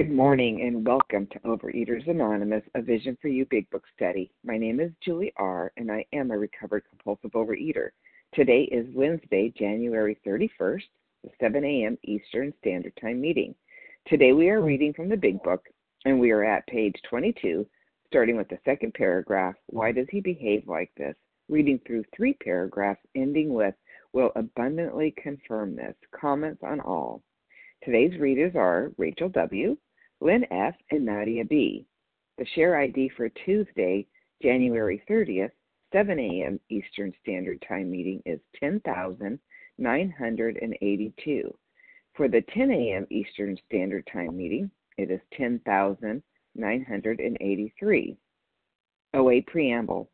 Good morning and welcome to Overeaters Anonymous, a Vision for You Big Book study. My name is Julie R., and I am a recovered compulsive overeater. Today is Wednesday, January 31st, the 7 a.m. Eastern Standard Time meeting. Today we are reading from the Big Book, and we are at page 22, starting with the second paragraph Why Does He Behave Like This? Reading through three paragraphs, ending with Will abundantly confirm this. Comments on all. Today's readers are Rachel W., Lynn F., and Nadia B. The share ID for Tuesday, January 30th, 7 a.m. Eastern Standard Time meeting is 10,982. For the 10 a.m. Eastern Standard Time meeting, it is 10,983. OA Preamble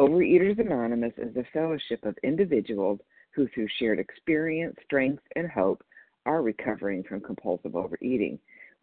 Overeaters Anonymous is a fellowship of individuals who, through shared experience, strength, and hope, are recovering from compulsive overeating.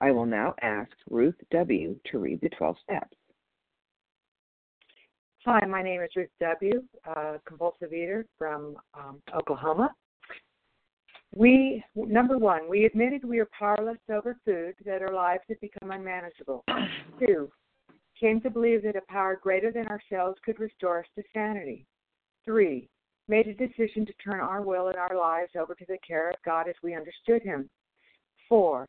I will now ask Ruth W. to read the 12 steps. Hi, my name is Ruth W., a compulsive eater from um, Oklahoma. We, number one, we admitted we are powerless over food, that our lives had become unmanageable. Two, came to believe that a power greater than ourselves could restore us to sanity. Three, made a decision to turn our will and our lives over to the care of God as we understood Him. Four,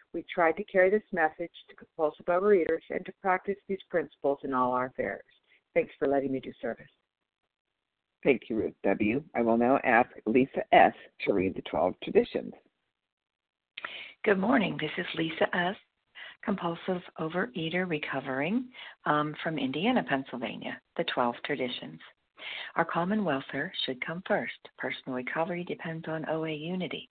we tried to carry this message to compulsive overeaters and to practice these principles in all our affairs. Thanks for letting me do service. Thank you, Ruth W. I will now ask Lisa S. to read the 12 traditions. Good morning. This is Lisa S., compulsive overeater recovering um, from Indiana, Pennsylvania, the 12 traditions. Our common welfare should come first. Personal recovery depends on OA unity.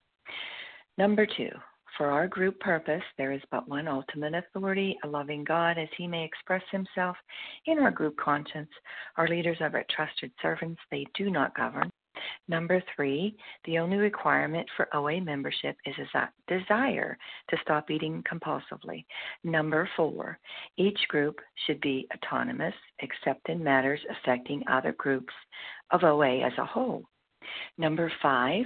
Number two, for our group purpose, there is but one ultimate authority, a loving God, as he may express himself in our group conscience. Our leaders are but trusted servants, they do not govern. Number three, the only requirement for OA membership is a desire to stop eating compulsively. Number four, each group should be autonomous except in matters affecting other groups of OA as a whole. Number five,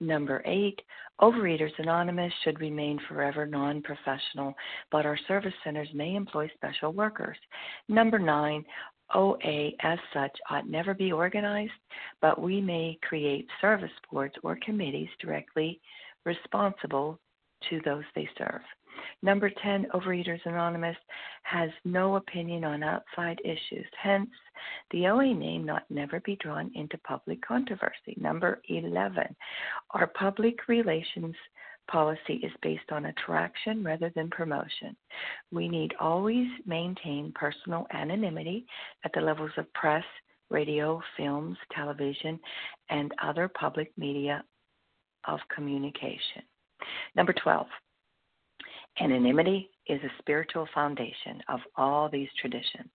Number eight, Overeaters Anonymous should remain forever non professional, but our service centers may employ special workers. Number nine, OA, as such, ought never be organized, but we may create service boards or committees directly responsible to those they serve. Number 10, Overeaters Anonymous has no opinion on outside issues. Hence, the OA name not never be drawn into public controversy. Number 11, our public relations policy is based on attraction rather than promotion. We need always maintain personal anonymity at the levels of press, radio, films, television, and other public media of communication. Number 12, anonymity is a spiritual foundation of all these traditions,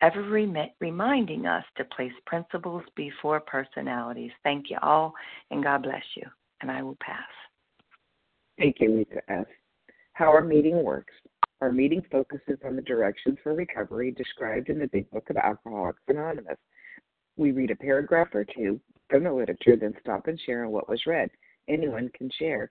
ever rem- reminding us to place principles before personalities. Thank you all, and God bless you. And I will pass. Thank you, Lisa S. How our meeting works. Our meeting focuses on the directions for recovery described in the Big Book of Alcoholics Anonymous. We read a paragraph or two from the literature, then stop and share on what was read. Anyone can share,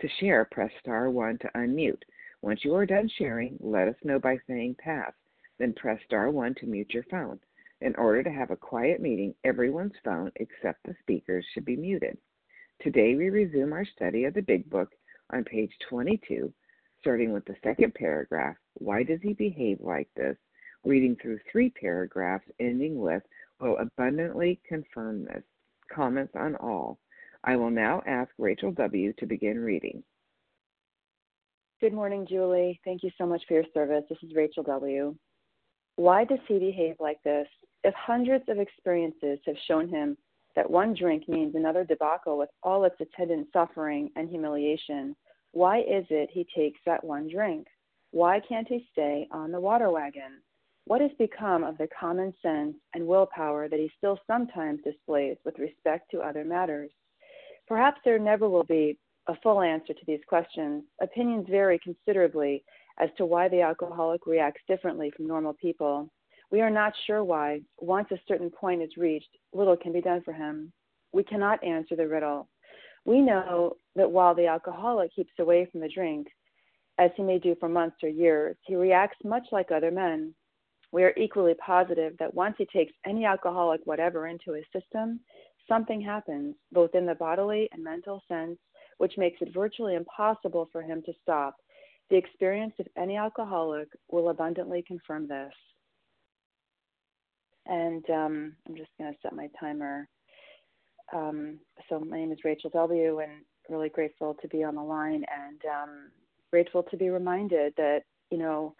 To share, press star 1 to unmute. Once you are done sharing, let us know by saying pass. Then press star 1 to mute your phone. In order to have a quiet meeting, everyone's phone except the speaker's should be muted. Today we resume our study of the Big Book on page 22, starting with the second paragraph Why does he behave like this? Reading through three paragraphs, ending with Will abundantly confirm this. Comments on all. I will now ask Rachel W. to begin reading. Good morning, Julie. Thank you so much for your service. This is Rachel W. Why does he behave like this? If hundreds of experiences have shown him that one drink means another debacle with all its attendant suffering and humiliation, why is it he takes that one drink? Why can't he stay on the water wagon? What has become of the common sense and willpower that he still sometimes displays with respect to other matters? Perhaps there never will be a full answer to these questions. Opinions vary considerably as to why the alcoholic reacts differently from normal people. We are not sure why. Once a certain point is reached, little can be done for him. We cannot answer the riddle. We know that while the alcoholic keeps away from the drink, as he may do for months or years, he reacts much like other men. We are equally positive that once he takes any alcoholic whatever into his system, something happens, both in the bodily and mental sense, which makes it virtually impossible for him to stop. The experience of any alcoholic will abundantly confirm this. And um, I'm just going to set my timer. Um, so my name is Rachel W. and really grateful to be on the line and um, grateful to be reminded that you know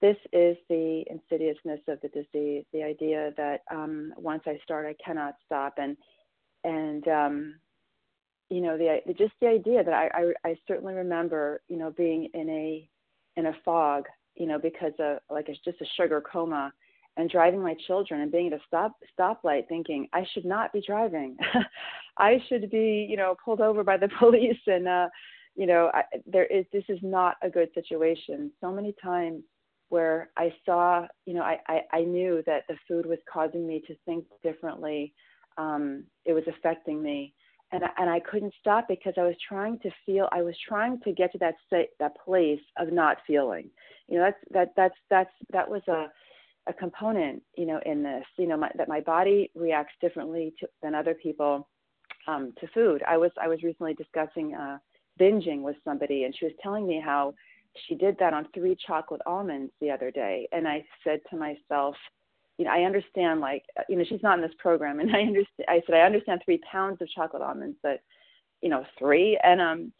this is the insidiousness of the disease. The idea that um, once I start, I cannot stop, and and um, you know the just the idea that I, I I certainly remember you know being in a in a fog you know because of like it's just a sugar coma and driving my children and being at a stop stoplight thinking I should not be driving. I should be, you know, pulled over by the police and uh you know, I, there is this is not a good situation. So many times where I saw, you know, I, I, I knew that the food was causing me to think differently. Um, it was affecting me. And, and I couldn't stop because I was trying to feel. I was trying to get to that state, that place of not feeling. You know, that's that that's that's that was a a component, you know, in this, you know, my, that my body reacts differently to, than other people um, to food. I was I was recently discussing uh, binging with somebody, and she was telling me how she did that on three chocolate almonds the other day, and I said to myself, you know, I understand, like, uh, you know, she's not in this program, and I understand. I said I understand three pounds of chocolate almonds, but you know, three, and um,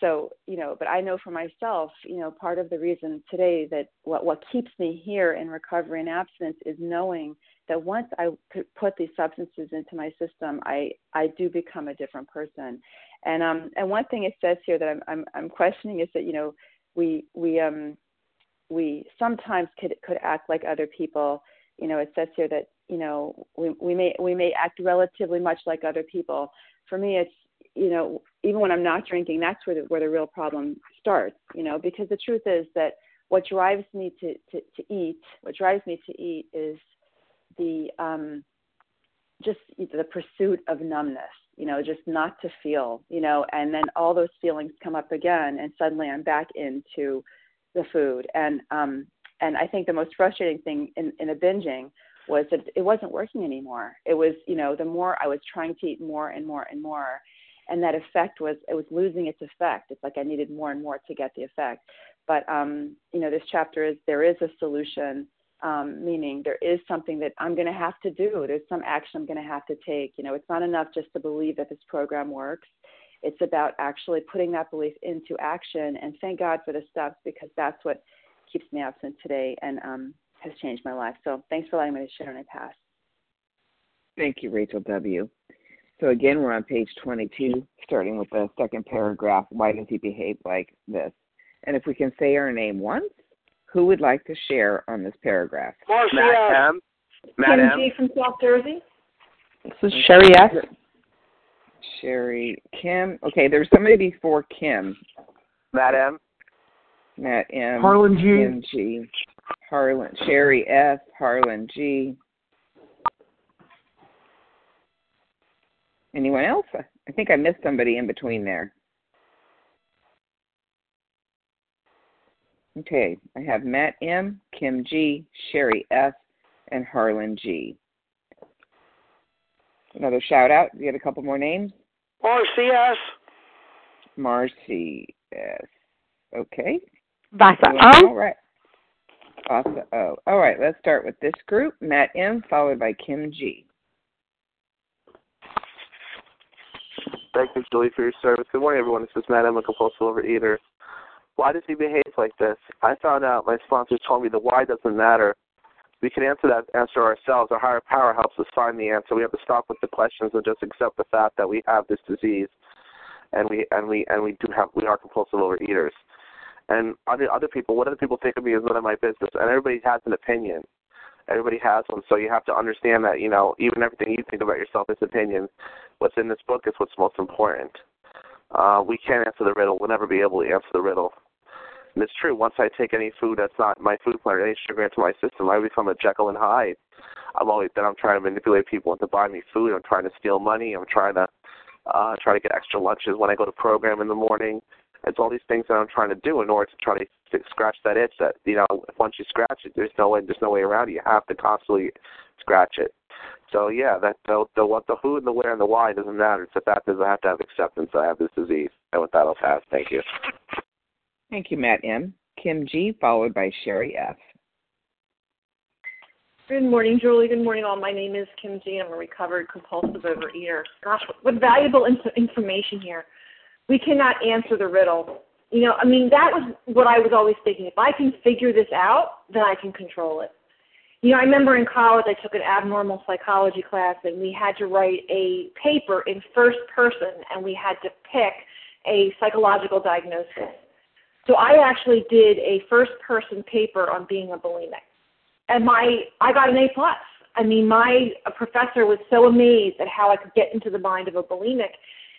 so you know but i know for myself you know part of the reason today that what what keeps me here in recovery and abstinence is knowing that once i put these substances into my system i i do become a different person and um and one thing it says here that i'm i'm, I'm questioning is that you know we we um we sometimes could could act like other people You know, it says here that you know we we may we may act relatively much like other people. For me, it's you know even when I'm not drinking, that's where the where the real problem starts. You know, because the truth is that what drives me to to, to eat, what drives me to eat is the um just the pursuit of numbness you know just not to feel you know and then all those feelings come up again and suddenly i'm back into the food and um and i think the most frustrating thing in in a binging was that it wasn't working anymore it was you know the more i was trying to eat more and more and more and that effect was it was losing its effect it's like i needed more and more to get the effect but um you know this chapter is there is a solution um, meaning there is something that I'm going to have to do. There's some action I'm going to have to take. You know, it's not enough just to believe that this program works. It's about actually putting that belief into action. And thank God for the steps because that's what keeps me absent today and um, has changed my life. So thanks for allowing me to share and I pass. Thank you, Rachel W. So again, we're on page 22, starting with the second paragraph. Why does he behave like this? And if we can say our name once, who would like to share on this paragraph? Marcia. Matt M. Matt Kim G. from South Jersey. This is Sherry S. Sherry Kim. Okay, there's somebody before Kim. Matt M. Matt M. Harlan G. Kim G. Harlan Sherry F. Harlan G. Anyone else? I think I missed somebody in between there. Okay, I have Matt M, Kim G, Sherry F, and Harlan G. Another shout out. You had a couple more names? Marcy S. Marcy S. Okay. Vasa O. All right. Uh-huh. Vasa O. Oh, all right, let's start with this group. Matt M, followed by Kim G. Thank you, Julie, for your service. Good morning, everyone. This is Matt M, a compulsive overeater. Why does he behave like this? I found out, my sponsor told me the why doesn't matter. We can answer that answer ourselves. Our higher power helps us find the answer. We have to stop with the questions and just accept the fact that we have this disease, and we and we and we do have we are compulsive overeaters. And other other people, what other people think of me is none of my business. And everybody has an opinion. Everybody has one, so you have to understand that you know even everything you think about yourself is opinion. What's in this book is what's most important. Uh, we can't answer the riddle. We'll never be able to answer the riddle. And it's true. Once I take any food that's not my food plan, any sugar into my system, I become a Jekyll and Hyde. I'm always then I'm trying to manipulate people into buying me food. I'm trying to steal money. I'm trying to uh try to get extra lunches when I go to program in the morning. It's all these things that I'm trying to do in order to try to scratch that itch. That you know, once you scratch it, there's no way there's no way around it. You have to constantly scratch it. So yeah, that the the what the who and the where and the why doesn't matter. It's the fact is I have to have acceptance. I have this disease. And with that, I'll pass. Thank you. Thank you, Matt M. Kim G, followed by Sherry F. Good morning, Julie. Good morning, all. My name is Kim G. I'm a recovered compulsive overeater. Gosh, what valuable information here. We cannot answer the riddle. You know, I mean, that was what I was always thinking. If I can figure this out, then I can control it. You know, I remember in college I took an abnormal psychology class and we had to write a paper in first person and we had to pick a psychological diagnosis. So I actually did a first person paper on being a bulimic. And my I got an A plus. I mean my professor was so amazed at how I could get into the mind of a bulimic.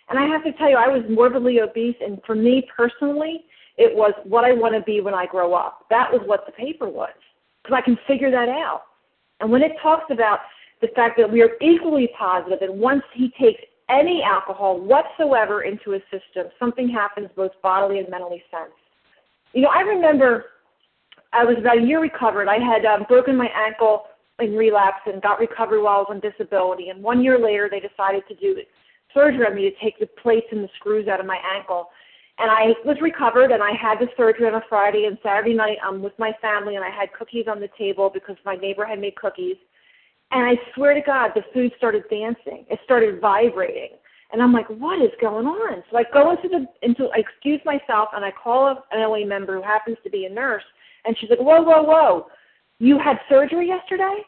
And I have to tell you, I was morbidly obese and for me personally, it was what I want to be when I grow up. That was what the paper was. Because I can figure that out. And when it talks about the fact that we are equally positive and once he takes any alcohol whatsoever into his system, something happens both bodily and mentally sense. You know, I remember I was about a year recovered. I had um, broken my ankle in relapse and got recovery while I was on disability. And one year later, they decided to do surgery on me to take the plates and the screws out of my ankle. And I was recovered, and I had the surgery on a Friday and Saturday night. I'm with my family, and I had cookies on the table because my neighbor had made cookies. And I swear to God, the food started dancing. It started vibrating. And I'm like, what is going on? So I go into the into I excuse myself and I call an OA member who happens to be a nurse and she's like, Whoa, whoa, whoa. You had surgery yesterday?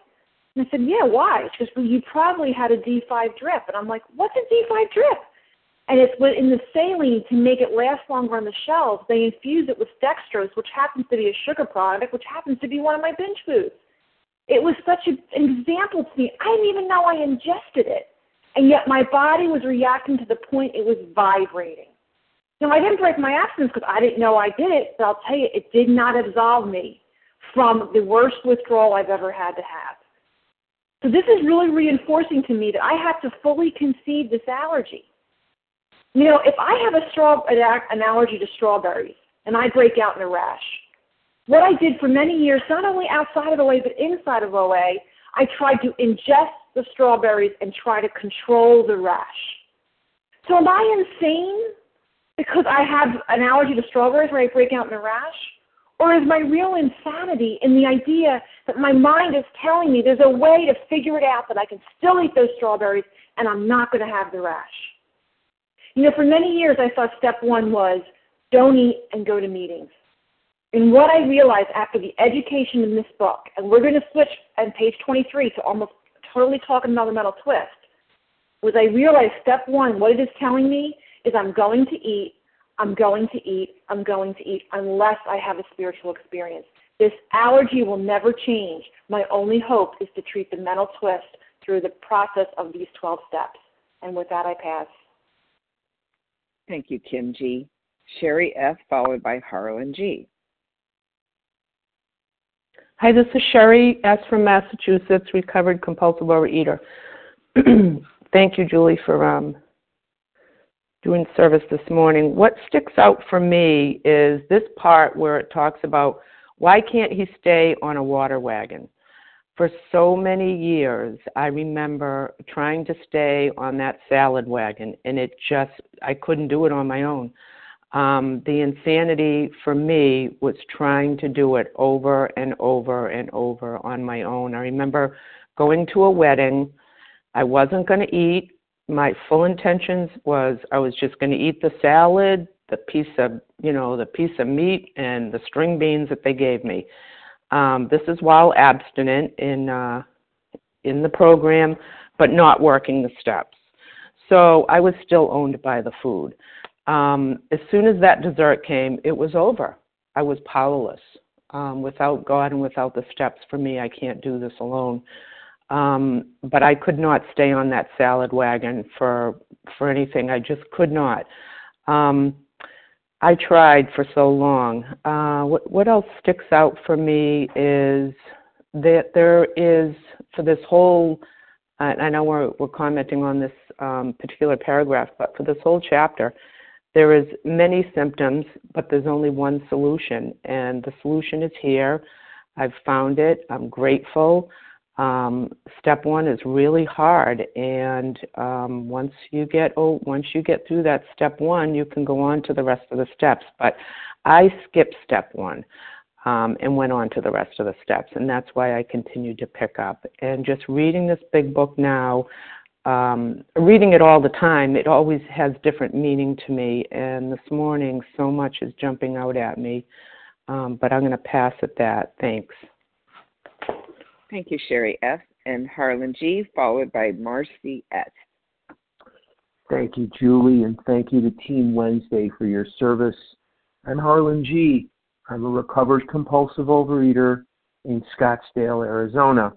And I said, Yeah, why? She goes, Well, you probably had a D five drip and I'm like, What's a D five drip? And it's in the saline to make it last longer on the shelves, they infuse it with dextrose, which happens to be a sugar product, which happens to be one of my binge foods. It was such an example to me. I didn't even know I ingested it. And yet my body was reacting to the point it was vibrating. Now, I didn't break my abstinence because I didn't know I did it, but I'll tell you, it did not absolve me from the worst withdrawal I've ever had to have. So this is really reinforcing to me that I have to fully concede this allergy. You know, if I have a straw an allergy to strawberries and I break out in a rash, what I did for many years, not only outside of OA but inside of OA, I tried to ingest the strawberries and try to control the rash. So am I insane because I have an allergy to strawberries where I break out in a rash? Or is my real insanity in the idea that my mind is telling me there's a way to figure it out that I can still eat those strawberries and I'm not going to have the rash? You know, for many years I thought step one was don't eat and go to meetings. And what I realized after the education in this book, and we're going to switch on page 23 to almost totally talking about the mental twist, was I realized step one, what it is telling me is I'm going to eat I'm going to eat, I'm going to eat, unless I have a spiritual experience. This allergy will never change. My only hope is to treat the mental twist through the process of these 12 steps. And with that, I pass. Thank you, Kim G. Sherry F., followed by Harlan G. Hi, this is Sherry S. from Massachusetts, recovered compulsive overeater. Thank you, Julie, for um, doing service this morning, what sticks out for me is this part where it talks about why can't he stay on a water wagon? For so many years, I remember trying to stay on that salad wagon, and it just, I couldn't do it on my own. Um, the insanity for me was trying to do it over and over and over on my own. I remember going to a wedding. I wasn't going to eat my full intentions was I was just going to eat the salad, the piece of you know the piece of meat, and the string beans that they gave me. Um, this is while abstinent in uh, in the program, but not working the steps. So I was still owned by the food. Um, as soon as that dessert came, it was over. I was powerless. Um, without God and without the steps, for me, I can't do this alone. Um, but I could not stay on that salad wagon for for anything. I just could not. Um, I tried for so long. Uh, what, what else sticks out for me is that there is for this whole. I know we're we're commenting on this um, particular paragraph, but for this whole chapter, there is many symptoms, but there's only one solution, and the solution is here. I've found it. I'm grateful um, step one is really hard, and um, once you get oh, once you get through that step one, you can go on to the rest of the steps. But I skipped step one um, and went on to the rest of the steps, and that's why I continued to pick up. And just reading this big book now, um, reading it all the time, it always has different meaning to me. And this morning, so much is jumping out at me, um, but I'm going to pass at that. Thanks. Thank you, Sherry F. and Harlan G., followed by Marcy S. Thank you, Julie, and thank you to Team Wednesday for your service. I'm Harlan G. I'm a recovered compulsive overeater in Scottsdale, Arizona.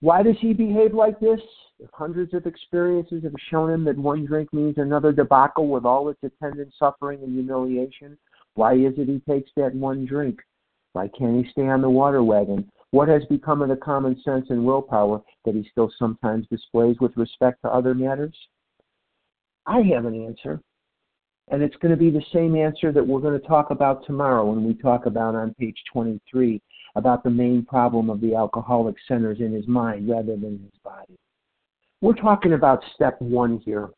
Why does he behave like this? If hundreds of experiences have shown him that one drink means another debacle with all its attendant suffering and humiliation, why is it he takes that one drink? Why can't he stay on the water wagon? What has become of the common sense and willpower that he still sometimes displays with respect to other matters? I have an answer. And it's going to be the same answer that we're going to talk about tomorrow when we talk about on page 23 about the main problem of the alcoholic centers in his mind rather than his body. We're talking about step one here.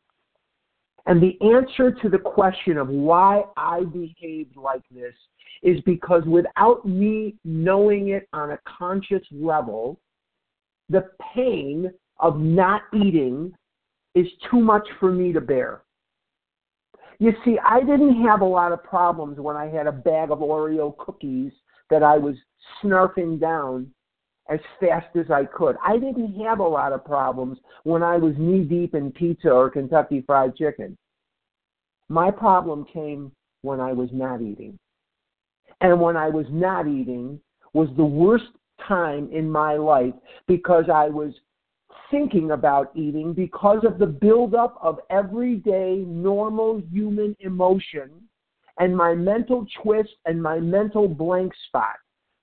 And the answer to the question of why I behaved like this is because without me knowing it on a conscious level, the pain of not eating is too much for me to bear. You see, I didn't have a lot of problems when I had a bag of Oreo cookies that I was snarfing down as fast as I could. I didn't have a lot of problems when I was knee deep in pizza or Kentucky Fried Chicken. My problem came when I was not eating. And when I was not eating was the worst time in my life because I was thinking about eating because of the buildup of everyday normal human emotion and my mental twist and my mental blank spot.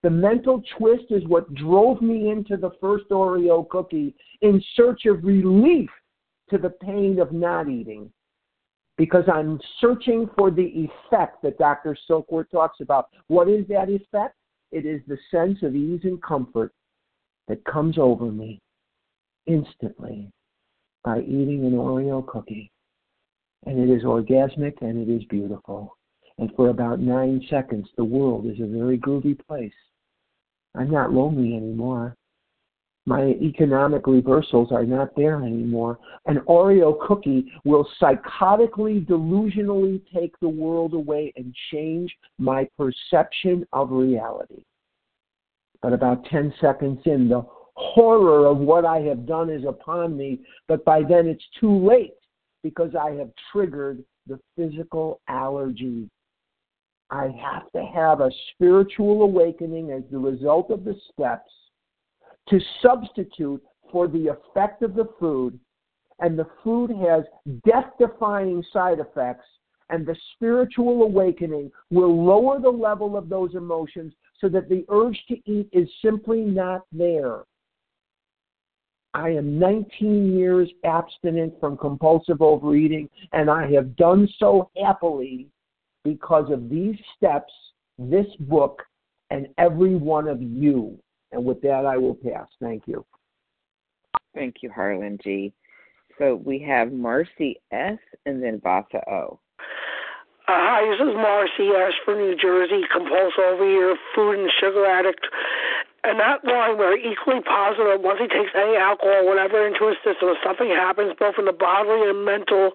The mental twist is what drove me into the first Oreo cookie in search of relief to the pain of not eating. Because I'm searching for the effect that Dr. Silkworth talks about. What is that effect? It is the sense of ease and comfort that comes over me instantly by eating an Oreo cookie. And it is orgasmic and it is beautiful. And for about nine seconds, the world is a very groovy place. I'm not lonely anymore. My economic reversals are not there anymore. An Oreo cookie will psychotically, delusionally take the world away and change my perception of reality. But about 10 seconds in, the horror of what I have done is upon me, but by then it's too late because I have triggered the physical allergy. I have to have a spiritual awakening as the result of the steps to substitute for the effect of the food, and the food has death defying side effects, and the spiritual awakening will lower the level of those emotions so that the urge to eat is simply not there. I am 19 years abstinent from compulsive overeating, and I have done so happily because of these steps, this book, and every one of you. And with that, I will pass. Thank you. Thank you, Harlan G. So we have Marcy S. and then Vasa O. Uh, hi, this is Marcy S. from New Jersey, compulsive overeater, food and sugar addict. And that line where equally positive once he takes any alcohol or whatever into his system, something happens both in the bodily and mental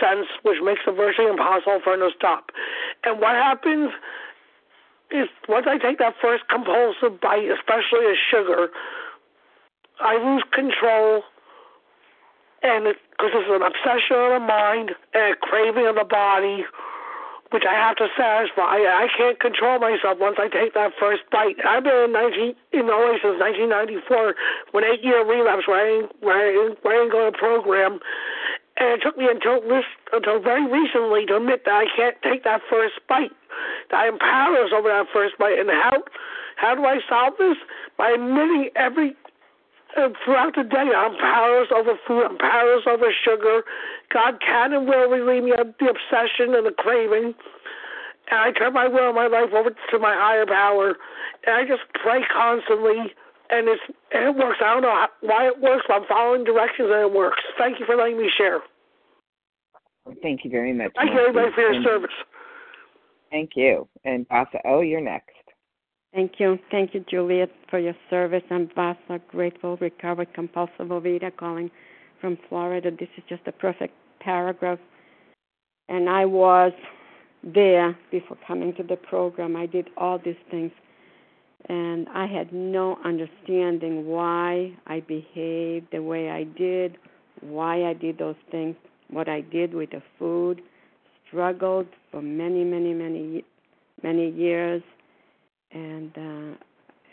sense, which makes it virtually impossible for him to stop. And what happens is once I take that first compulsive bite, especially of sugar, I lose control, and because it's an obsession of the mind and a craving of the body, which I have to satisfy. I can't control myself once I take that first bite. I've been in 19 in OA since 1994, when eight year relapse where I didn't, where I didn't, where I didn't go to program, and it took me until this until very recently to admit that I can't take that first bite. That I am powerless over that first bite. And how how do I solve this? By admitting every uh, throughout the day I'm powerless over food. I'm powerless over sugar. God can and will relieve me of the obsession and the craving. And I turn my will and my life over to my higher power. And I just pray constantly and it's and it works. I don't know how, why it works, but I'm following directions and it works. Thank you for letting me share. Thank you very much. Thank you, everybody, for your service. Thank you. And Vasa oh, you're next. Thank you. Thank you, Juliet, for your service. I'm Vasa, grateful, recovered, compulsive Ovida calling from Florida. This is just a perfect paragraph. And I was there before coming to the program. I did all these things and I had no understanding why I behaved the way I did, why I did those things, what I did with the food. Struggled for many, many, many, many years, and uh,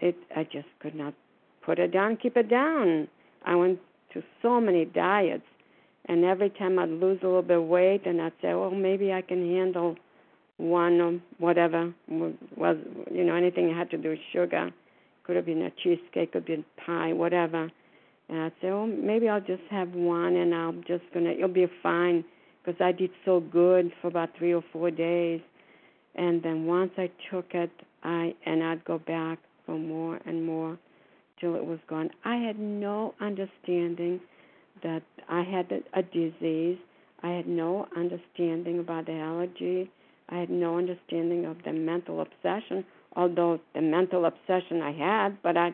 it I just could not put it down, keep it down. I went to so many diets, and every time I'd lose a little bit of weight, and I'd say, well, maybe I can handle one or whatever was you know anything that had to do with sugar. Could have been a cheesecake could have been pie whatever. And i'd say oh maybe i'll just have one and i'm just gonna it'll be fine because i did so good for about three or four days. And then once i took it i and i'd go back for more and more till it was gone. I had no understanding that i had a, disease. I had no understanding about the allergy. I had no understanding of the mental obsession, although the mental obsession I had, but I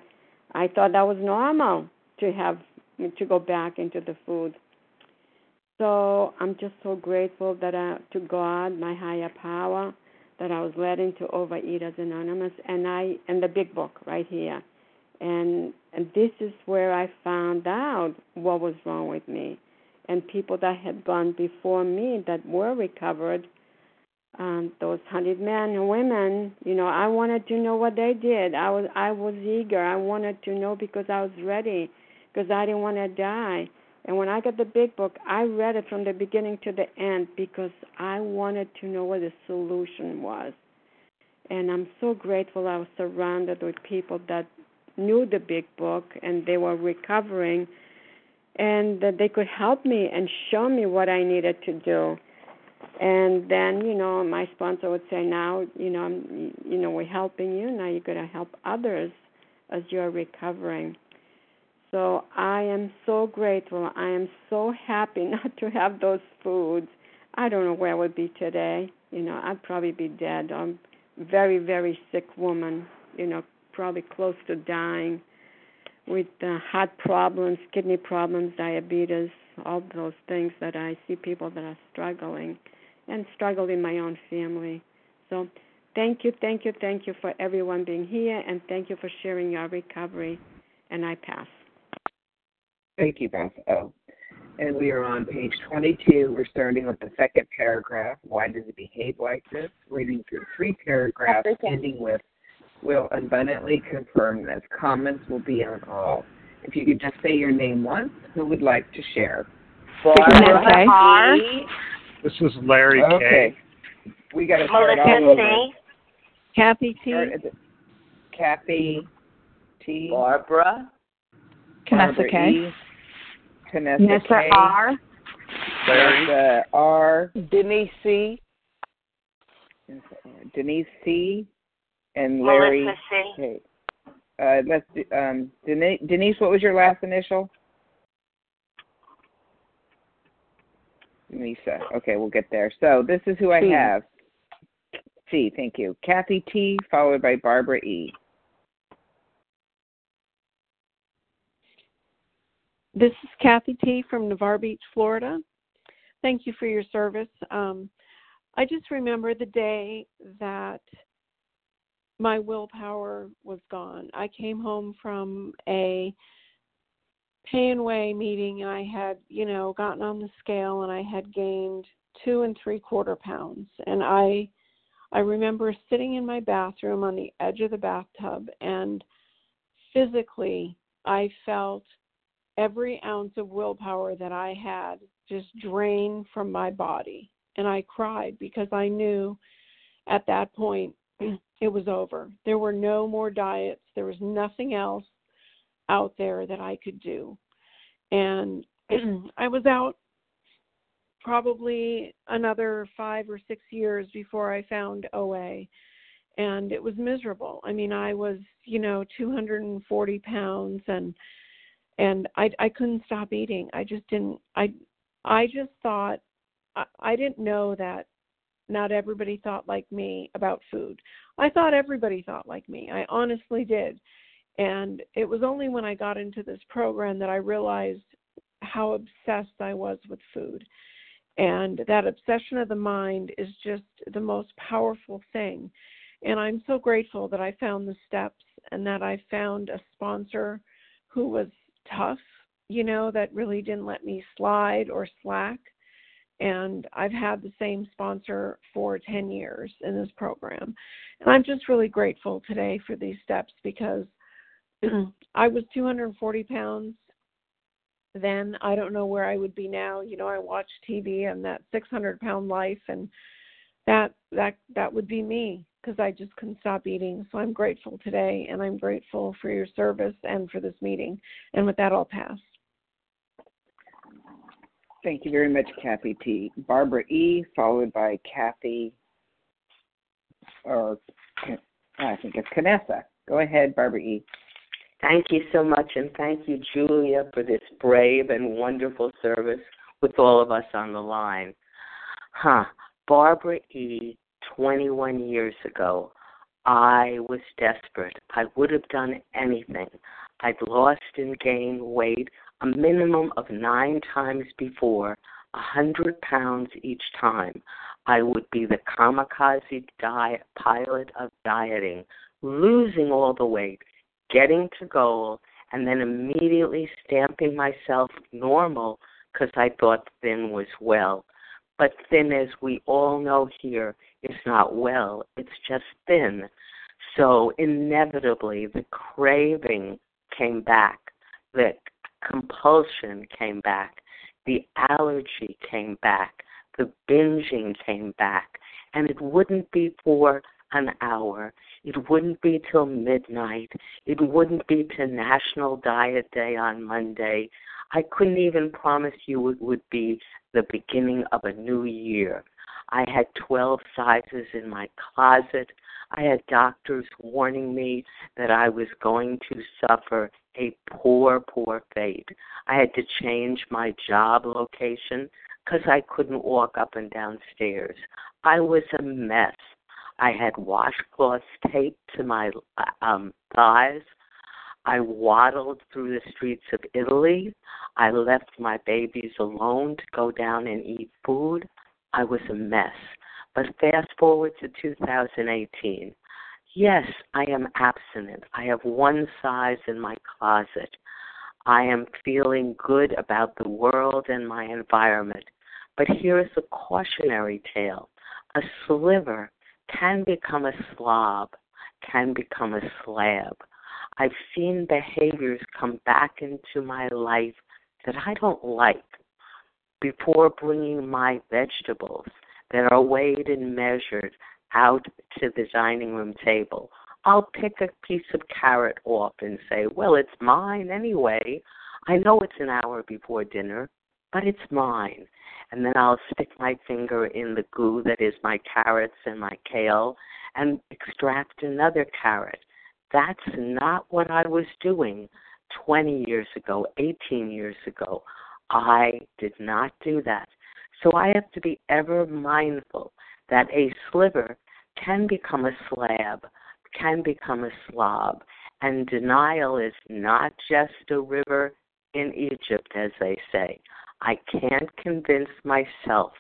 I thought that was normal to have to go back into the food. So I'm just so grateful that I, to God, my higher power, that I was led into Overeaters Anonymous, and I and the big book right here, and and this is where I found out what was wrong with me, and people that had gone before me that were recovered um, those hundred men and women, you know, I wanted to know what they did. I was I was eager. I wanted to know because I was ready, because I didn't want to die. And when I got the big book, I read it from the beginning to the end because I wanted to know what the solution was. And I'm so grateful I was surrounded with people that knew the big book and they were recovering and that they could help me and show me what I needed to do. And then you know my sponsor would say now you know I'm, you know we're helping you. Now you're going to help others as you're recovering. So i am so grateful. I am so happy not to have those foods. I don't know where i would be today. You know i'd probably be dead. I'm a very very sick woman you know probably close to dying with uh, heart problems kidney problems diabetes all those things that i see people that are struggling and struggled in my own family. So thank you, thank you, thank you for everyone being here, and thank you for sharing your recovery. And I pass. Thank you, Beth. Oh. And we are on page 22. We're starting with the second paragraph. Why does it behave like this? Reading through three paragraphs, ending with will abundantly confirm that comments will be on all. If you could just say your name once, who would like to share? Barbara this is Larry okay. K. We got to start all Melissa over. Kathy T. Kathy T. Barbara. Canessa Barbara K. E. Canessa K. R. Larry. R. Denise C. Denise C. And Larry Melissa Uh, let's do, um, Denise, Denise, what was your last initial? Lisa. Okay, we'll get there. So this is who I T. have. C, thank you. Kathy T, followed by Barbara E. This is Kathy T. from Navarre Beach, Florida. Thank you for your service. Um, I just remember the day that my willpower was gone. I came home from a pay and weigh meeting and I had, you know, gotten on the scale and I had gained two and three quarter pounds. And I I remember sitting in my bathroom on the edge of the bathtub and physically I felt every ounce of willpower that I had just drain from my body. And I cried because I knew at that point it was over. There were no more diets. There was nothing else out there that I could do. And I was out probably another five or six years before I found OA. And it was miserable. I mean, I was, you know, 240 pounds and and I I couldn't stop eating. I just didn't I I just thought I, I didn't know that not everybody thought like me about food. I thought everybody thought like me. I honestly did. And it was only when I got into this program that I realized how obsessed I was with food. And that obsession of the mind is just the most powerful thing. And I'm so grateful that I found the steps and that I found a sponsor who was tough, you know, that really didn't let me slide or slack. And I've had the same sponsor for 10 years in this program. And I'm just really grateful today for these steps because I was 240 pounds then. I don't know where I would be now. You know, I watch TV and that 600 pound life, and that that that would be me because I just couldn't stop eating. So I'm grateful today, and I'm grateful for your service and for this meeting. And with that, I'll pass. Thank you very much, Kathy T. Barbara E, followed by Kathy, or I think it's Canessa. Go ahead, Barbara E. Thank you so much, and thank you, Julia, for this brave and wonderful service with all of us on the line. Huh. Barbara E., 21 years ago, I was desperate. I would have done anything. I'd lost and gained weight a minimum of nine times before, a hundred pounds each time. I would be the kamikaze diet pilot of dieting, losing all the weight, getting to goal, and then immediately stamping myself normal because I thought thin was well. But thin, as we all know here, is not well. It's just thin. So inevitably, the craving came back, the compulsion came back, the allergy came back, the binging came back. And it wouldn't be for an hour. It wouldn't be till midnight. It wouldn't be to National Diet Day on Monday. I couldn't even promise you it would be the beginning of a new year. I had 12 sizes in my closet. I had doctors warning me that I was going to suffer a poor, poor fate. I had to change my job location because I couldn't walk up and down stairs. I was a mess. I had washcloths taped to my um, thighs. I waddled through the streets of Italy. I left my babies alone to go down and eat food. I was a mess. But fast forward to 2018. Yes, I am abstinent. I have one size in my closet. I am feeling good about the world and my environment. But here is a cautionary tale. A sliver can become a slob, can become a slab. I've seen behaviors come back into my life that I don't like before bringing my vegetables that are weighed and measured out to the dining room table. I'll pick a piece of carrot off and say, Well, it's mine anyway. I know it's an hour before dinner, but it's mine. And then I'll stick my finger in the goo that is my carrots and my kale and extract another carrot. That's not what I was doing 20 years ago, 18 years ago. I did not do that. So I have to be ever mindful that a sliver can become a slab, can become a slob. And denial is not just a river in Egypt, as they say. I can't convince myself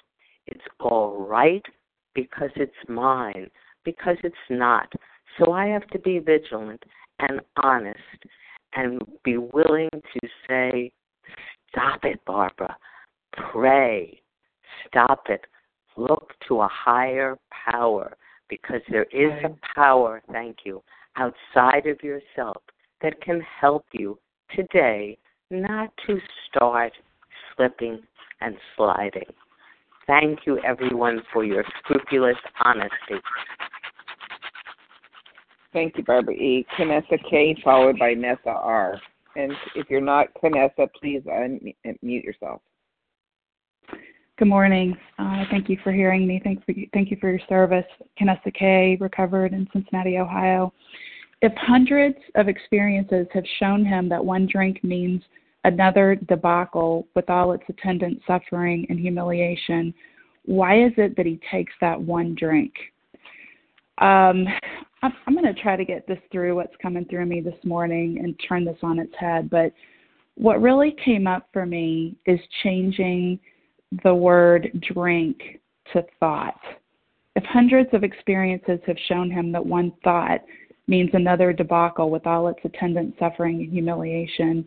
it's all right because it's mine, because it's not. So I have to be vigilant and honest and be willing to say, Stop it, Barbara. Pray. Stop it. Look to a higher power because there is a power, thank you, outside of yourself that can help you today not to start slipping and sliding. Thank you, everyone, for your scrupulous honesty. Thank you, Barbara E. Canessa K, followed by Nessa R. And if you're not Canessa, please unmute yourself. Good morning. Uh, thank you for hearing me. Thank, for, thank you for your service. Canessa K, recovered in Cincinnati, Ohio. If hundreds of experiences have shown him that one drink means another debacle with all its attendant suffering and humiliation, why is it that he takes that one drink? Um, I'm, I'm going to try to get this through what's coming through me this morning and turn this on its head. But what really came up for me is changing the word drink to thought. If hundreds of experiences have shown him that one thought means another debacle with all its attendant suffering and humiliation,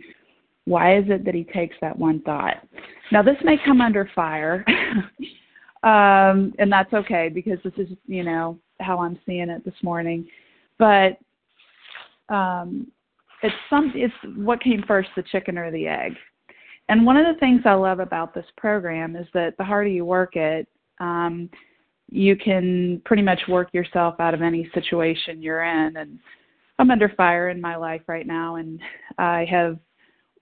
why is it that he takes that one thought? Now, this may come under fire, um, and that's okay because this is, you know, how I'm seeing it this morning. But um, it's some, it's what came first, the chicken or the egg. And one of the things I love about this program is that the harder you work it, um, you can pretty much work yourself out of any situation you're in. And I'm under fire in my life right now, and I have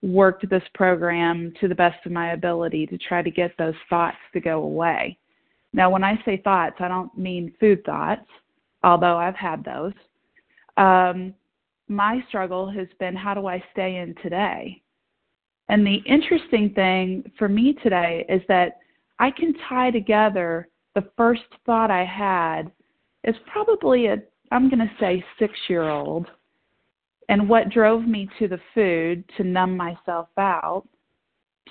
worked this program to the best of my ability to try to get those thoughts to go away. Now, when I say thoughts, I don't mean food thoughts, although I've had those. Um, my struggle has been how do I stay in today? And the interesting thing for me today is that I can tie together the first thought I had is probably a, I'm going to say, six year old and what drove me to the food to numb myself out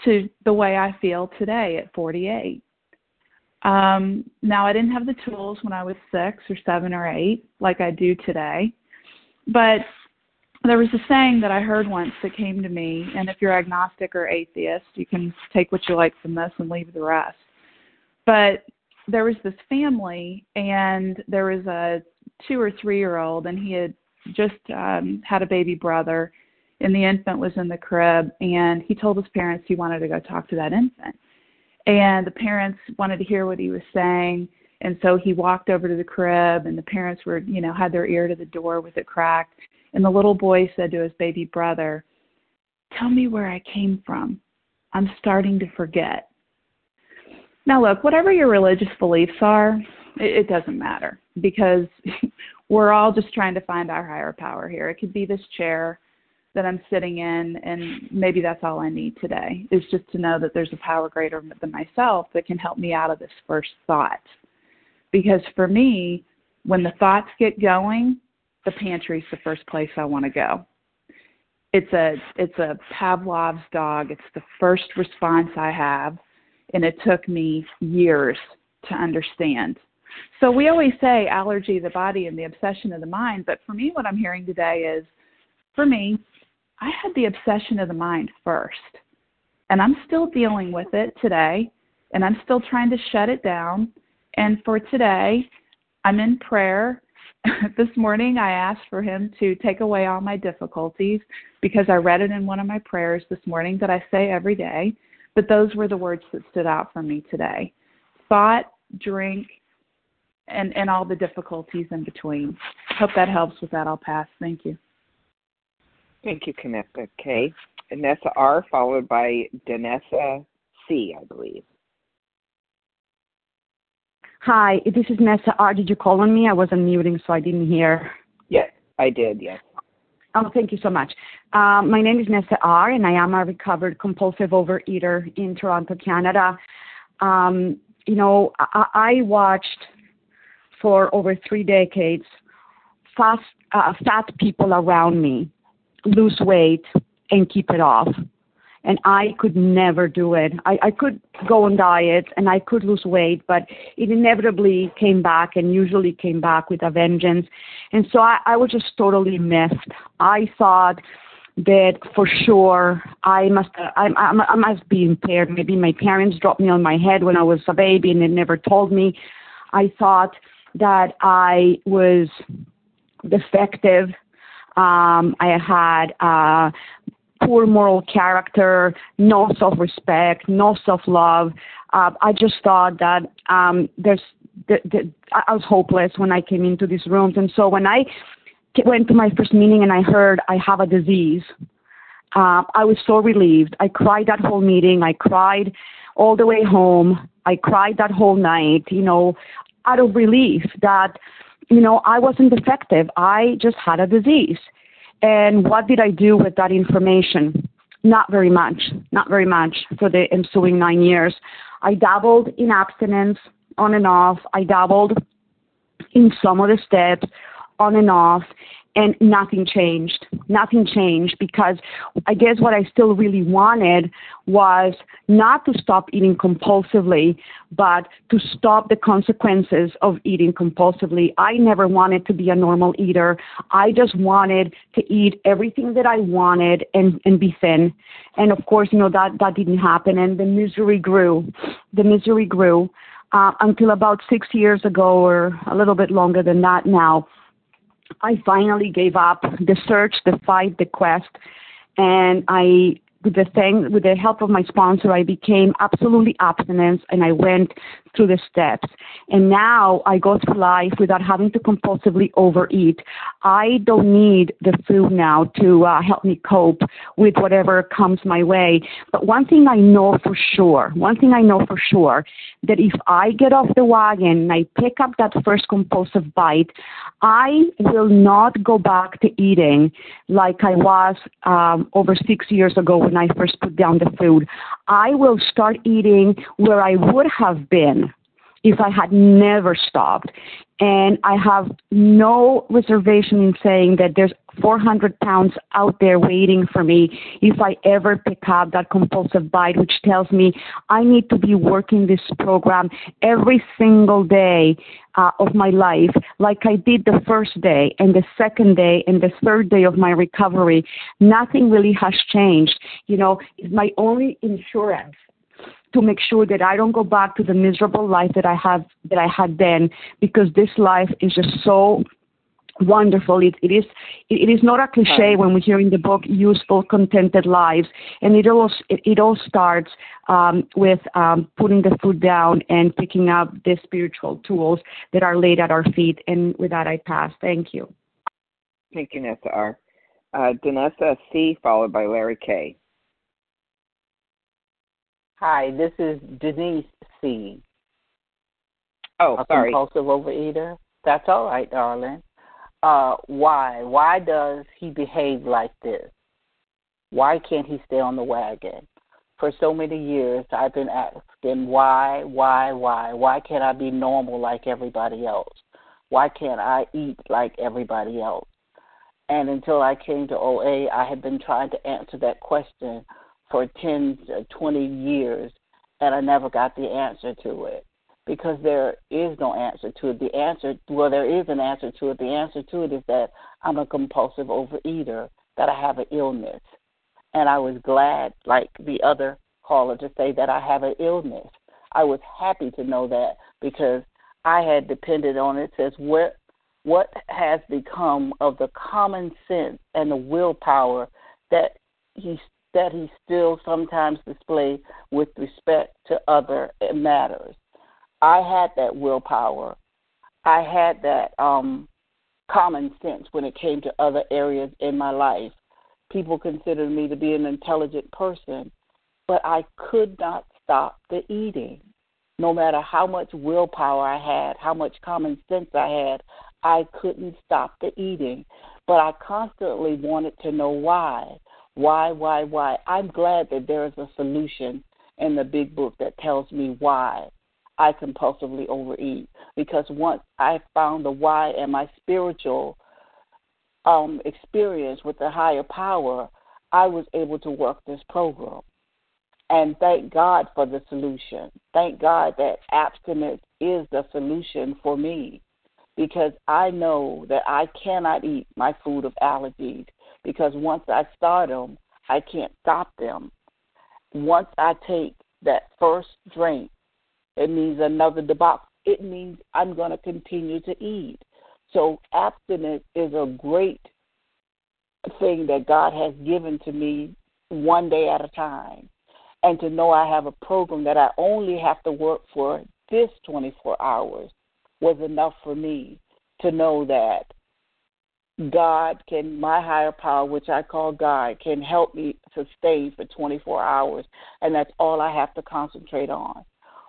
to the way I feel today at 48. Um, now, I didn't have the tools when I was six or seven or eight like I do today, but there was a saying that I heard once that came to me, and if you're agnostic or atheist, you can take what you like from this and leave the rest. But there was this family, and there was a two or three year old, and he had just um, had a baby brother, and the infant was in the crib, and he told his parents he wanted to go talk to that infant. And the parents wanted to hear what he was saying, and so he walked over to the crib, and the parents were, you know, had their ear to the door with it cracked. And the little boy said to his baby brother, Tell me where I came from. I'm starting to forget. Now, look, whatever your religious beliefs are, it, it doesn't matter because we're all just trying to find our higher power here. It could be this chair that I'm sitting in, and maybe that's all I need today is just to know that there's a power greater than myself that can help me out of this first thought. Because for me, when the thoughts get going, the pantry's the first place I want to go. It's a it's a Pavlov's dog. It's the first response I have and it took me years to understand. So we always say allergy the body and the obsession of the mind, but for me, what I'm hearing today is for me, I had the obsession of the mind first, and I'm still dealing with it today, and I'm still trying to shut it down. And for today, I'm in prayer. this morning, I asked for him to take away all my difficulties because I read it in one of my prayers this morning that I say every day. But those were the words that stood out for me today thought, drink, and, and all the difficulties in between. Hope that helps with that. I'll pass. Thank you. Thank you, Canessa K. Nessa R, followed by Danessa C, I believe. Hi, this is Nessa R. Did you call on me? I was unmuting, so I didn't hear. Yes, I did, yes. Oh, thank you so much. Uh, my name is Nessa R., and I am a recovered compulsive overeater in Toronto, Canada. Um, you know, I, I, watched for over three decades fast, uh, fat people around me lose weight and keep it off and I could never do it. I, I could go on diet and I could lose weight, but it inevitably came back and usually came back with a vengeance. And so I, I was just totally missed. I thought that for sure I must uh, I, I, I must be impaired. Maybe my parents dropped me on my head when I was a baby and they never told me. I thought that I was defective. Um, I had uh, poor moral character, no self respect, no self love. Uh, I just thought that um, there's the, the, I was hopeless when I came into these rooms. And so when I went to my first meeting and I heard I have a disease, uh, I was so relieved. I cried that whole meeting. I cried all the way home. I cried that whole night, you know, out of relief that, you know, I wasn't defective. I just had a disease. And what did I do with that information? Not very much, not very much for the ensuing nine years. I dabbled in abstinence on and off. I dabbled in some of the steps on and off and nothing changed. Nothing changed because I guess what I still really wanted was not to stop eating compulsively, but to stop the consequences of eating compulsively. I never wanted to be a normal eater. I just wanted to eat everything that I wanted and, and be thin. And of course, you know, that, that didn't happen and the misery grew. The misery grew uh, until about six years ago or a little bit longer than that now I finally gave up the search, the fight, the quest, and I with the thing with the help of my sponsor i became absolutely abstinent and i went through the steps. And now i go through life without having to compulsively overeat. I don't need the food now to uh, help me cope with whatever comes my way. But one thing i know for sure one thing i know for sure that if i get off the wagon and i pick up that first compulsive bite i will not go back to eating like i was um, over six years ago when I first put down the food. I will start eating where I would have been if I had never stopped. And I have no reservation in saying that there's 400 pounds out there waiting for me if I ever pick up that compulsive bite, which tells me I need to be working this program every single day uh, of my life, like I did the first day and the second day and the third day of my recovery. Nothing really has changed. You know, it's my only insurance to make sure that I don't go back to the miserable life that I have that I had then because this life is just so wonderful. It, it is it is not a cliche when we hear in the book useful, contented lives, and it all it, it all starts um, with um, putting the foot down and picking up the spiritual tools that are laid at our feet. And with that, I pass. Thank you. Thank you, Nessa R. Uh, Danessa C, followed by Larry K. Hi, this is Denise C. Oh, a sorry. compulsive overeater. That's all right, darling. Uh, why? Why does he behave like this? Why can't he stay on the wagon? For so many years, I've been asking why, why, why? Why can't I be normal like everybody else? Why can't I eat like everybody else? And until I came to OA, I had been trying to answer that question for 10, 20 years, and I never got the answer to it because there is no answer to it. The answer, well, there is an answer to it. The answer to it is that I'm a compulsive overeater, that I have an illness. And I was glad, like the other caller, to say that I have an illness. I was happy to know that because I had depended on it. Says what what has become of the common sense and the willpower that he that he still sometimes displays with respect to other matters. I had that willpower. I had that um, common sense when it came to other areas in my life. People considered me to be an intelligent person, but I could not stop the eating. No matter how much willpower I had, how much common sense I had, I couldn't stop the eating. But I constantly wanted to know why. Why, why, why? I'm glad that there is a solution in the big book that tells me why I compulsively overeat. Because once I found the why and my spiritual um, experience with the higher power, I was able to work this program. And thank God for the solution. Thank God that abstinence is the solution for me because I know that I cannot eat my food of allergies because once I start them, I can't stop them. Once I take that first drink, it means another debacle. It means I'm going to continue to eat. So abstinence is a great thing that God has given to me one day at a time. And to know I have a program that I only have to work for this 24 hours was enough for me to know that God can, my higher power, which I call God, can help me sustain for 24 hours. And that's all I have to concentrate on.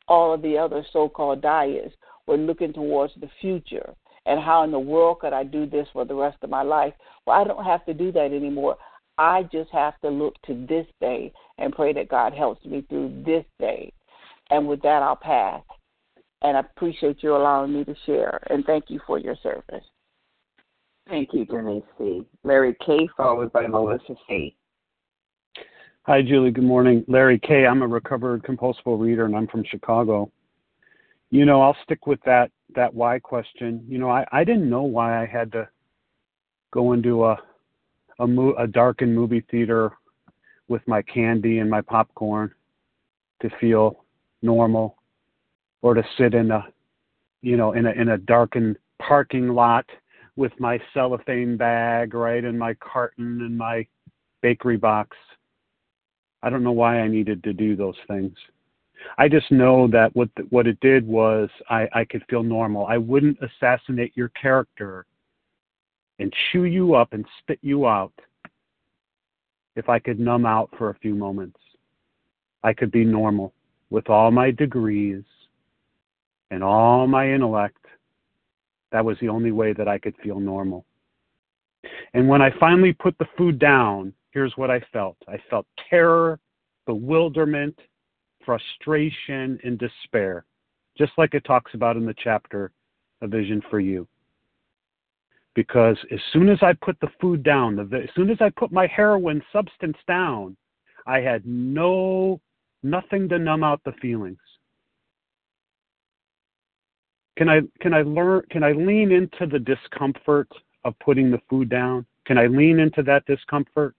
All of the other so called diets were looking towards the future and how in the world could I do this for the rest of my life? Well, I don't have to do that anymore. I just have to look to this day and pray that God helps me through this day. And with that, I'll pass. And I appreciate you allowing me to share. And thank you for your service. Thank you, Denise C. Larry K, followed by Melissa C. Hi, Julie. Good morning. Larry K. I'm a recovered compulsive reader, and I'm from Chicago. You know, I'll stick with that that why question. You know, I I didn't know why I had to go into a a, mo- a darkened movie theater with my candy and my popcorn to feel normal, or to sit in a you know in a in a darkened parking lot with my cellophane bag, right, and my carton and my bakery box. I don't know why I needed to do those things. I just know that what the, what it did was I, I could feel normal. I wouldn't assassinate your character and chew you up and spit you out if I could numb out for a few moments. I could be normal with all my degrees and all my intellect that was the only way that I could feel normal. And when I finally put the food down, here's what I felt I felt terror, bewilderment, frustration, and despair, just like it talks about in the chapter A Vision for You. Because as soon as I put the food down, as soon as I put my heroin substance down, I had no nothing to numb out the feelings. Can I can I learn can I lean into the discomfort of putting the food down? Can I lean into that discomfort?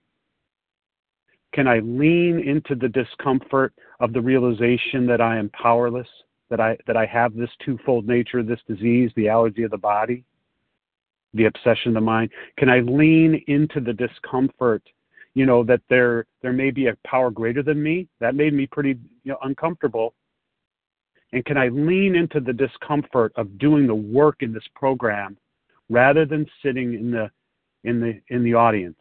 can I lean into the discomfort of the realization that I am powerless, that I that I have this twofold nature, this disease, the allergy of the body, the obsession of the mind? Can I lean into the discomfort, you know, that there there may be a power greater than me? That made me pretty you know uncomfortable. And can I lean into the discomfort of doing the work in this program rather than sitting in the in the in the audience?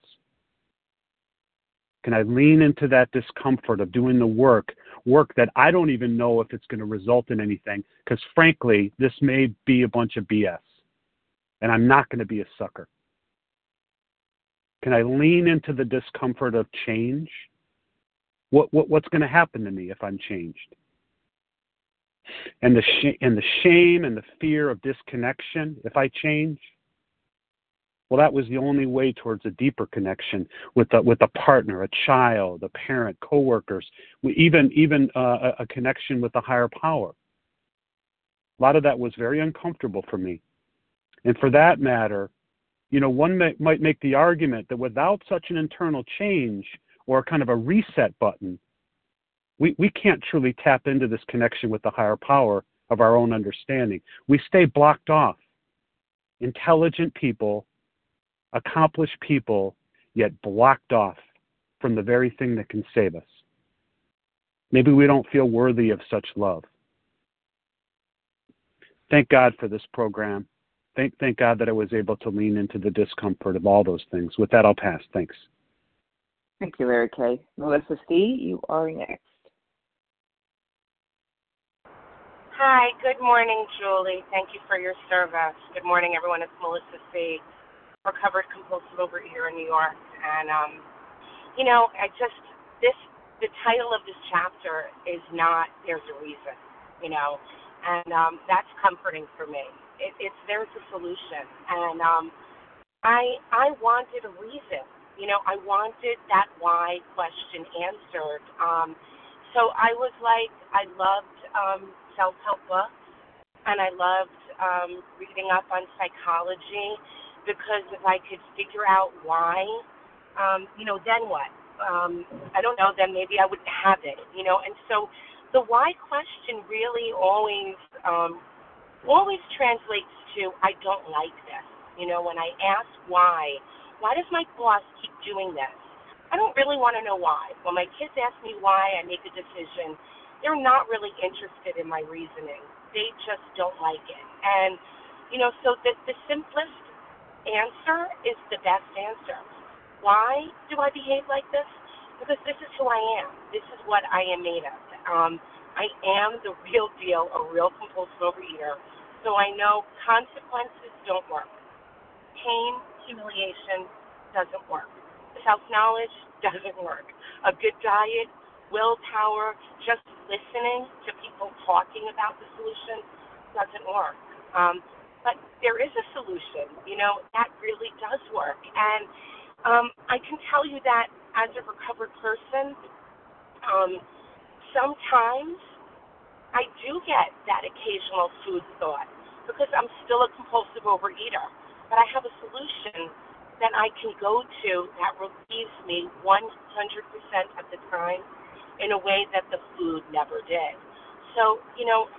Can I lean into that discomfort of doing the work, work that I don't even know if it's going to result in anything? Because frankly, this may be a bunch of BS, and I'm not going to be a sucker. Can I lean into the discomfort of change? What, what what's going to happen to me if I'm changed? And the sh- and the shame and the fear of disconnection if I change well, that was the only way towards a deeper connection with a, with a partner, a child, a parent, coworkers, even even uh, a connection with a higher power. A lot of that was very uncomfortable for me, and for that matter, you know, one may, might make the argument that without such an internal change or kind of a reset button, we, we can't truly tap into this connection with the higher power of our own understanding. We stay blocked off. Intelligent people accomplished people, yet blocked off from the very thing that can save us. Maybe we don't feel worthy of such love. Thank God for this program. Thank, thank God that I was able to lean into the discomfort of all those things. With that, I'll pass. Thanks. Thank you, Larry K. Melissa C., you are next. Hi, good morning, Julie. Thank you for your service. Good morning, everyone. It's Melissa C recovered compulsive overeater in New York. And um, you know, I just this the title of this chapter is not there's a reason, you know, and um, that's comforting for me. It, it's there's a solution, and um, I I wanted a reason. You know, I wanted that why question answered. Um, so I was like, I loved um, self-help books, and I loved um, reading up on psychology because if I could figure out why, um, you know, then what? Um, I don't know, then maybe I wouldn't have it, you know. And so the why question really always um, always translates to I don't like this. You know, when I ask why, why does my boss keep doing this? I don't really want to know why. When my kids ask me why I make a decision, they're not really interested in my reasoning. They just don't like it. And you know, so the the simplest answer is the best answer. Why do I behave like this? Because this is who I am. This is what I am made of. Um, I am the real deal, a real compulsive overeater. So I know consequences don't work. Pain, humiliation doesn't work. Self knowledge doesn't work. A good diet, willpower, just listening to people talking about the solution doesn't work. Um, but there is a solution. You know, that really does work. And um, I can tell you that as a recovered person, um, sometimes I do get that occasional food thought because I'm still a compulsive overeater. But I have a solution that I can go to that relieves me 100% of the time in a way that the food never did. So, you know,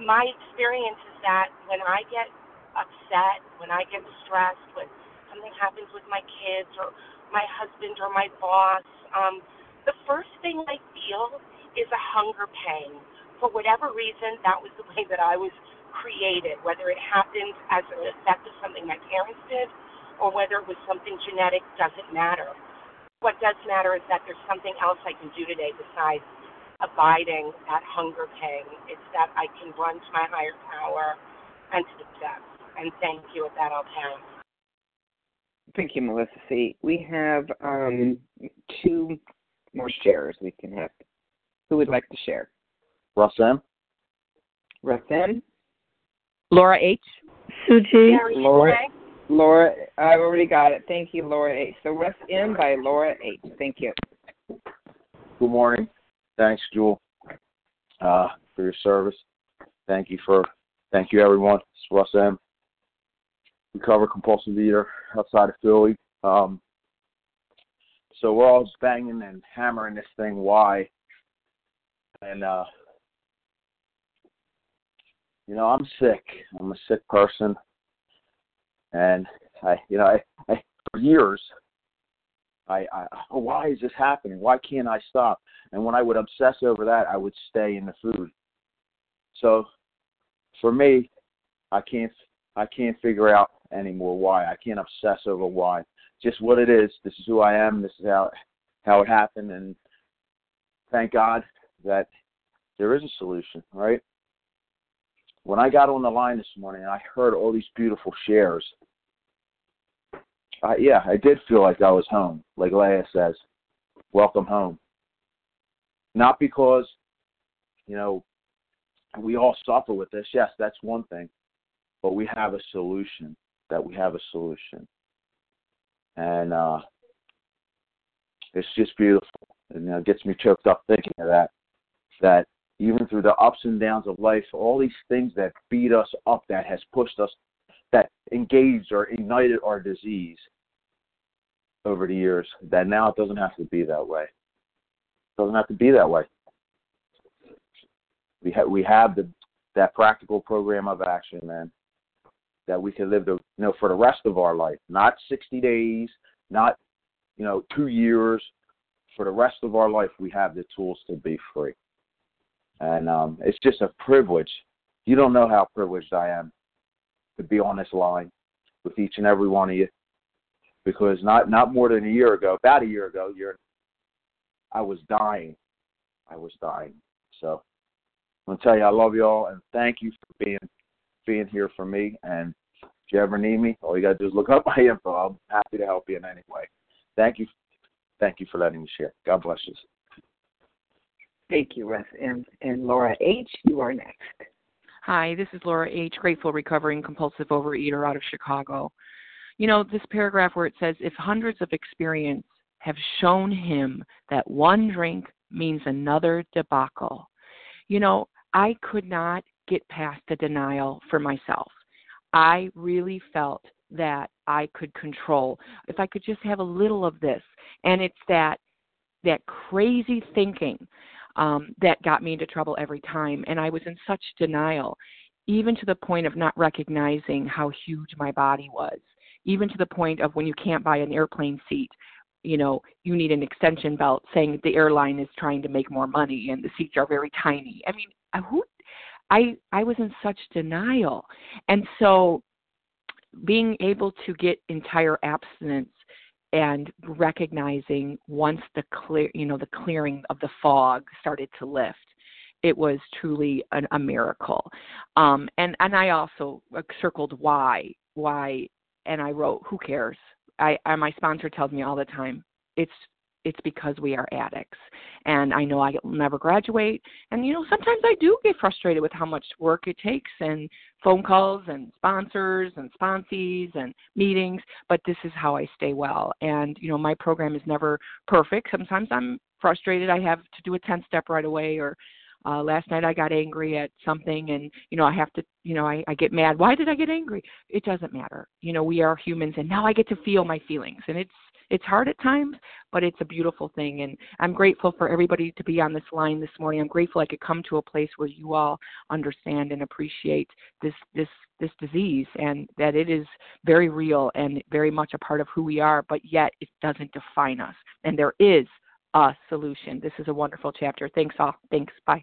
my experience is that when I get upset, when I get stressed, when something happens with my kids or my husband or my boss, um, the first thing I feel is a hunger pain. For whatever reason, that was the way that I was created, whether it happened as an effect of something my parents did or whether it was something genetic, doesn't matter. What does matter is that there's something else I can do today besides abiding that hunger pang. It's that I can run to my higher power and to the depths and thank you. With that, I'll pass. Thank you, Melissa C. We have um, two more shares we can have. Who would like to share? Russ M. Russ M. Laura H. Suji. Laura. Laura, I've already got it. Thank you, Laura H. So Russ M by Laura H. Thank you. Good morning. Thanks, Jewel, uh, for your service. Thank you for, thank you everyone. It's Russ M recover compulsive eater outside of Philly. Um, so we're all just banging and hammering this thing why and uh you know i'm sick i'm a sick person and i you know i, I for years I, I oh, why is this happening why can't i stop and when i would obsess over that i would stay in the food so for me i can't i can't figure out anymore why i can't obsess over why just what it is. This is who I am. This is how how it happened, and thank God that there is a solution. Right. When I got on the line this morning and I heard all these beautiful shares, I, yeah, I did feel like I was home. Like Leah says, welcome home. Not because, you know, we all suffer with this. Yes, that's one thing, but we have a solution. That we have a solution and uh, it's just beautiful. And it gets me choked up thinking of that. That even through the ups and downs of life, all these things that beat us up, that has pushed us, that engaged or ignited our disease over the years, that now it doesn't have to be that way. It doesn't have to be that way. We have we have the that practical program of action, man, that we can live the you know for the rest of our life, not 60 days, not you know two years. For the rest of our life, we have the tools to be free, and um, it's just a privilege. You don't know how privileged I am to be on this line with each and every one of you, because not not more than a year ago, about a year ago, you're I was dying. I was dying. So I'm gonna tell you I love you all and thank you for being being here for me. And if you ever need me, all you got to do is look up my info. I'm happy to help you in any way. Thank you. Thank you for letting me share. God bless you. Thank you, Russ. And, and Laura H., you are next. Hi, this is Laura H., grateful recovering compulsive overeater out of Chicago. You know, this paragraph where it says, if hundreds of experience have shown him that one drink means another debacle. You know, I could not get past the denial for myself. I really felt that I could control. If I could just have a little of this, and it's that that crazy thinking um, that got me into trouble every time, and I was in such denial, even to the point of not recognizing how huge my body was, even to the point of when you can't buy an airplane seat. You know, you need an extension belt saying the airline is trying to make more money and the seats are very tiny. I mean, who I I was in such denial. And so being able to get entire abstinence and recognizing once the clear you know the clearing of the fog started to lift it was truly an, a miracle. Um and and i also circled why why and i wrote who cares? I, I my sponsor tells me all the time it's it's because we are addicts. And I know I will never graduate. And, you know, sometimes I do get frustrated with how much work it takes and phone calls and sponsors and sponsees and meetings, but this is how I stay well. And, you know, my program is never perfect. Sometimes I'm frustrated. I have to do a 10 step right away or, uh, last night I got angry at something and, you know, I have to, you know, I, I get mad. Why did I get angry? It doesn't matter. You know, we are humans and now I get to feel my feelings and it's, it's hard at times, but it's a beautiful thing. And I'm grateful for everybody to be on this line this morning. I'm grateful I could come to a place where you all understand and appreciate this this this disease and that it is very real and very much a part of who we are, but yet it doesn't define us. And there is a solution. This is a wonderful chapter. Thanks all. Thanks. Bye.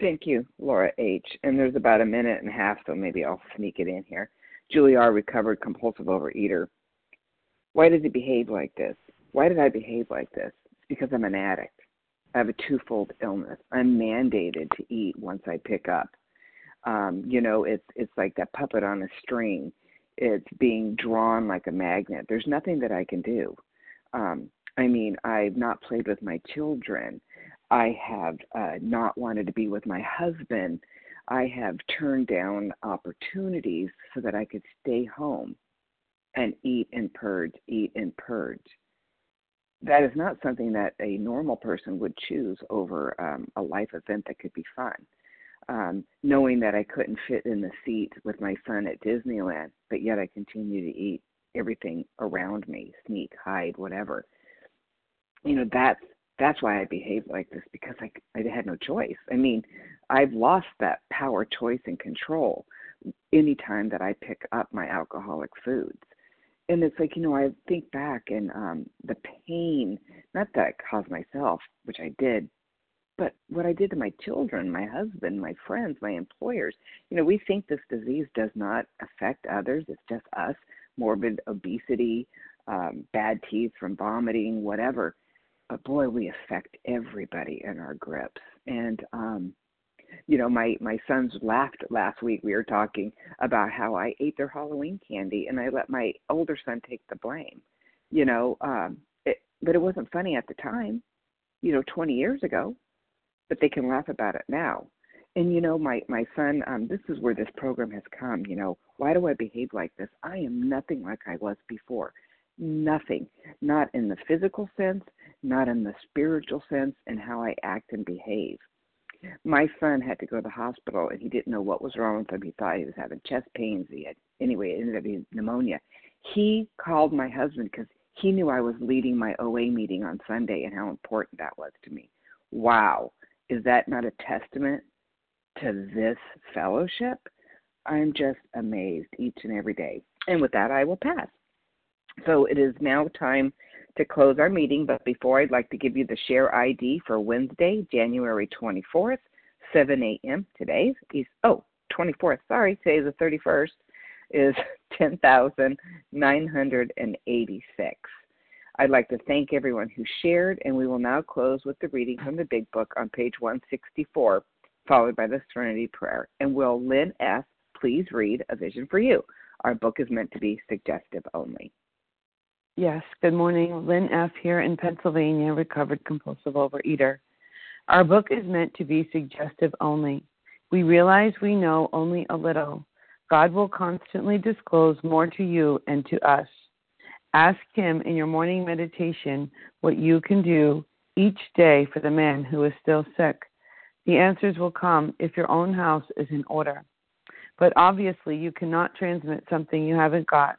Thank you, Laura H. And there's about a minute and a half, so maybe I'll sneak it in here. Julie R., recovered compulsive overeater. Why does he behave like this? Why did I behave like this? It's because I'm an addict. I have a twofold illness. I'm mandated to eat once I pick up. Um, you know, it's it's like that puppet on a string. It's being drawn like a magnet. There's nothing that I can do. Um, I mean, I've not played with my children. I have uh, not wanted to be with my husband. I have turned down opportunities so that I could stay home and eat and purge, eat and purge. That is not something that a normal person would choose over um, a life event that could be fun. Um, knowing that I couldn't fit in the seat with my son at Disneyland, but yet I continue to eat everything around me, sneak, hide, whatever. you know that's that's why I behaved like this because I I had no choice. I mean, I've lost that power, choice, and control anytime that I pick up my alcoholic foods. And it's like, you know, I think back and um the pain, not that I caused myself, which I did, but what I did to my children, my husband, my friends, my employers. You know, we think this disease does not affect others, it's just us, morbid obesity, um, bad teeth from vomiting, whatever but boy, we affect everybody in our grips. And um, you know, my my sons laughed last week. We were talking about how I ate their Halloween candy, and I let my older son take the blame. You know, um, it, but it wasn't funny at the time. You know, 20 years ago, but they can laugh about it now. And you know, my my son, um, this is where this program has come. You know, why do I behave like this? I am nothing like I was before. Nothing, not in the physical sense, not in the spiritual sense, and how I act and behave. My son had to go to the hospital and he didn't know what was wrong with him. He thought he was having chest pains. He had, anyway, it ended up being pneumonia. He called my husband because he knew I was leading my OA meeting on Sunday and how important that was to me. Wow. Is that not a testament to this fellowship? I'm just amazed each and every day. And with that, I will pass. So it is now time to close our meeting, but before I'd like to give you the share ID for Wednesday, January 24th, 7 a.m. Today is, oh, 24th, sorry, today is the 31st, is 10,986. I'd like to thank everyone who shared, and we will now close with the reading from the Big Book on page 164, followed by the Serenity Prayer. And will Lynn F. please read A Vision for You? Our book is meant to be suggestive only. Yes, good morning. Lynn F. here in Pennsylvania, recovered compulsive overeater. Our book is meant to be suggestive only. We realize we know only a little. God will constantly disclose more to you and to us. Ask Him in your morning meditation what you can do each day for the man who is still sick. The answers will come if your own house is in order. But obviously, you cannot transmit something you haven't got.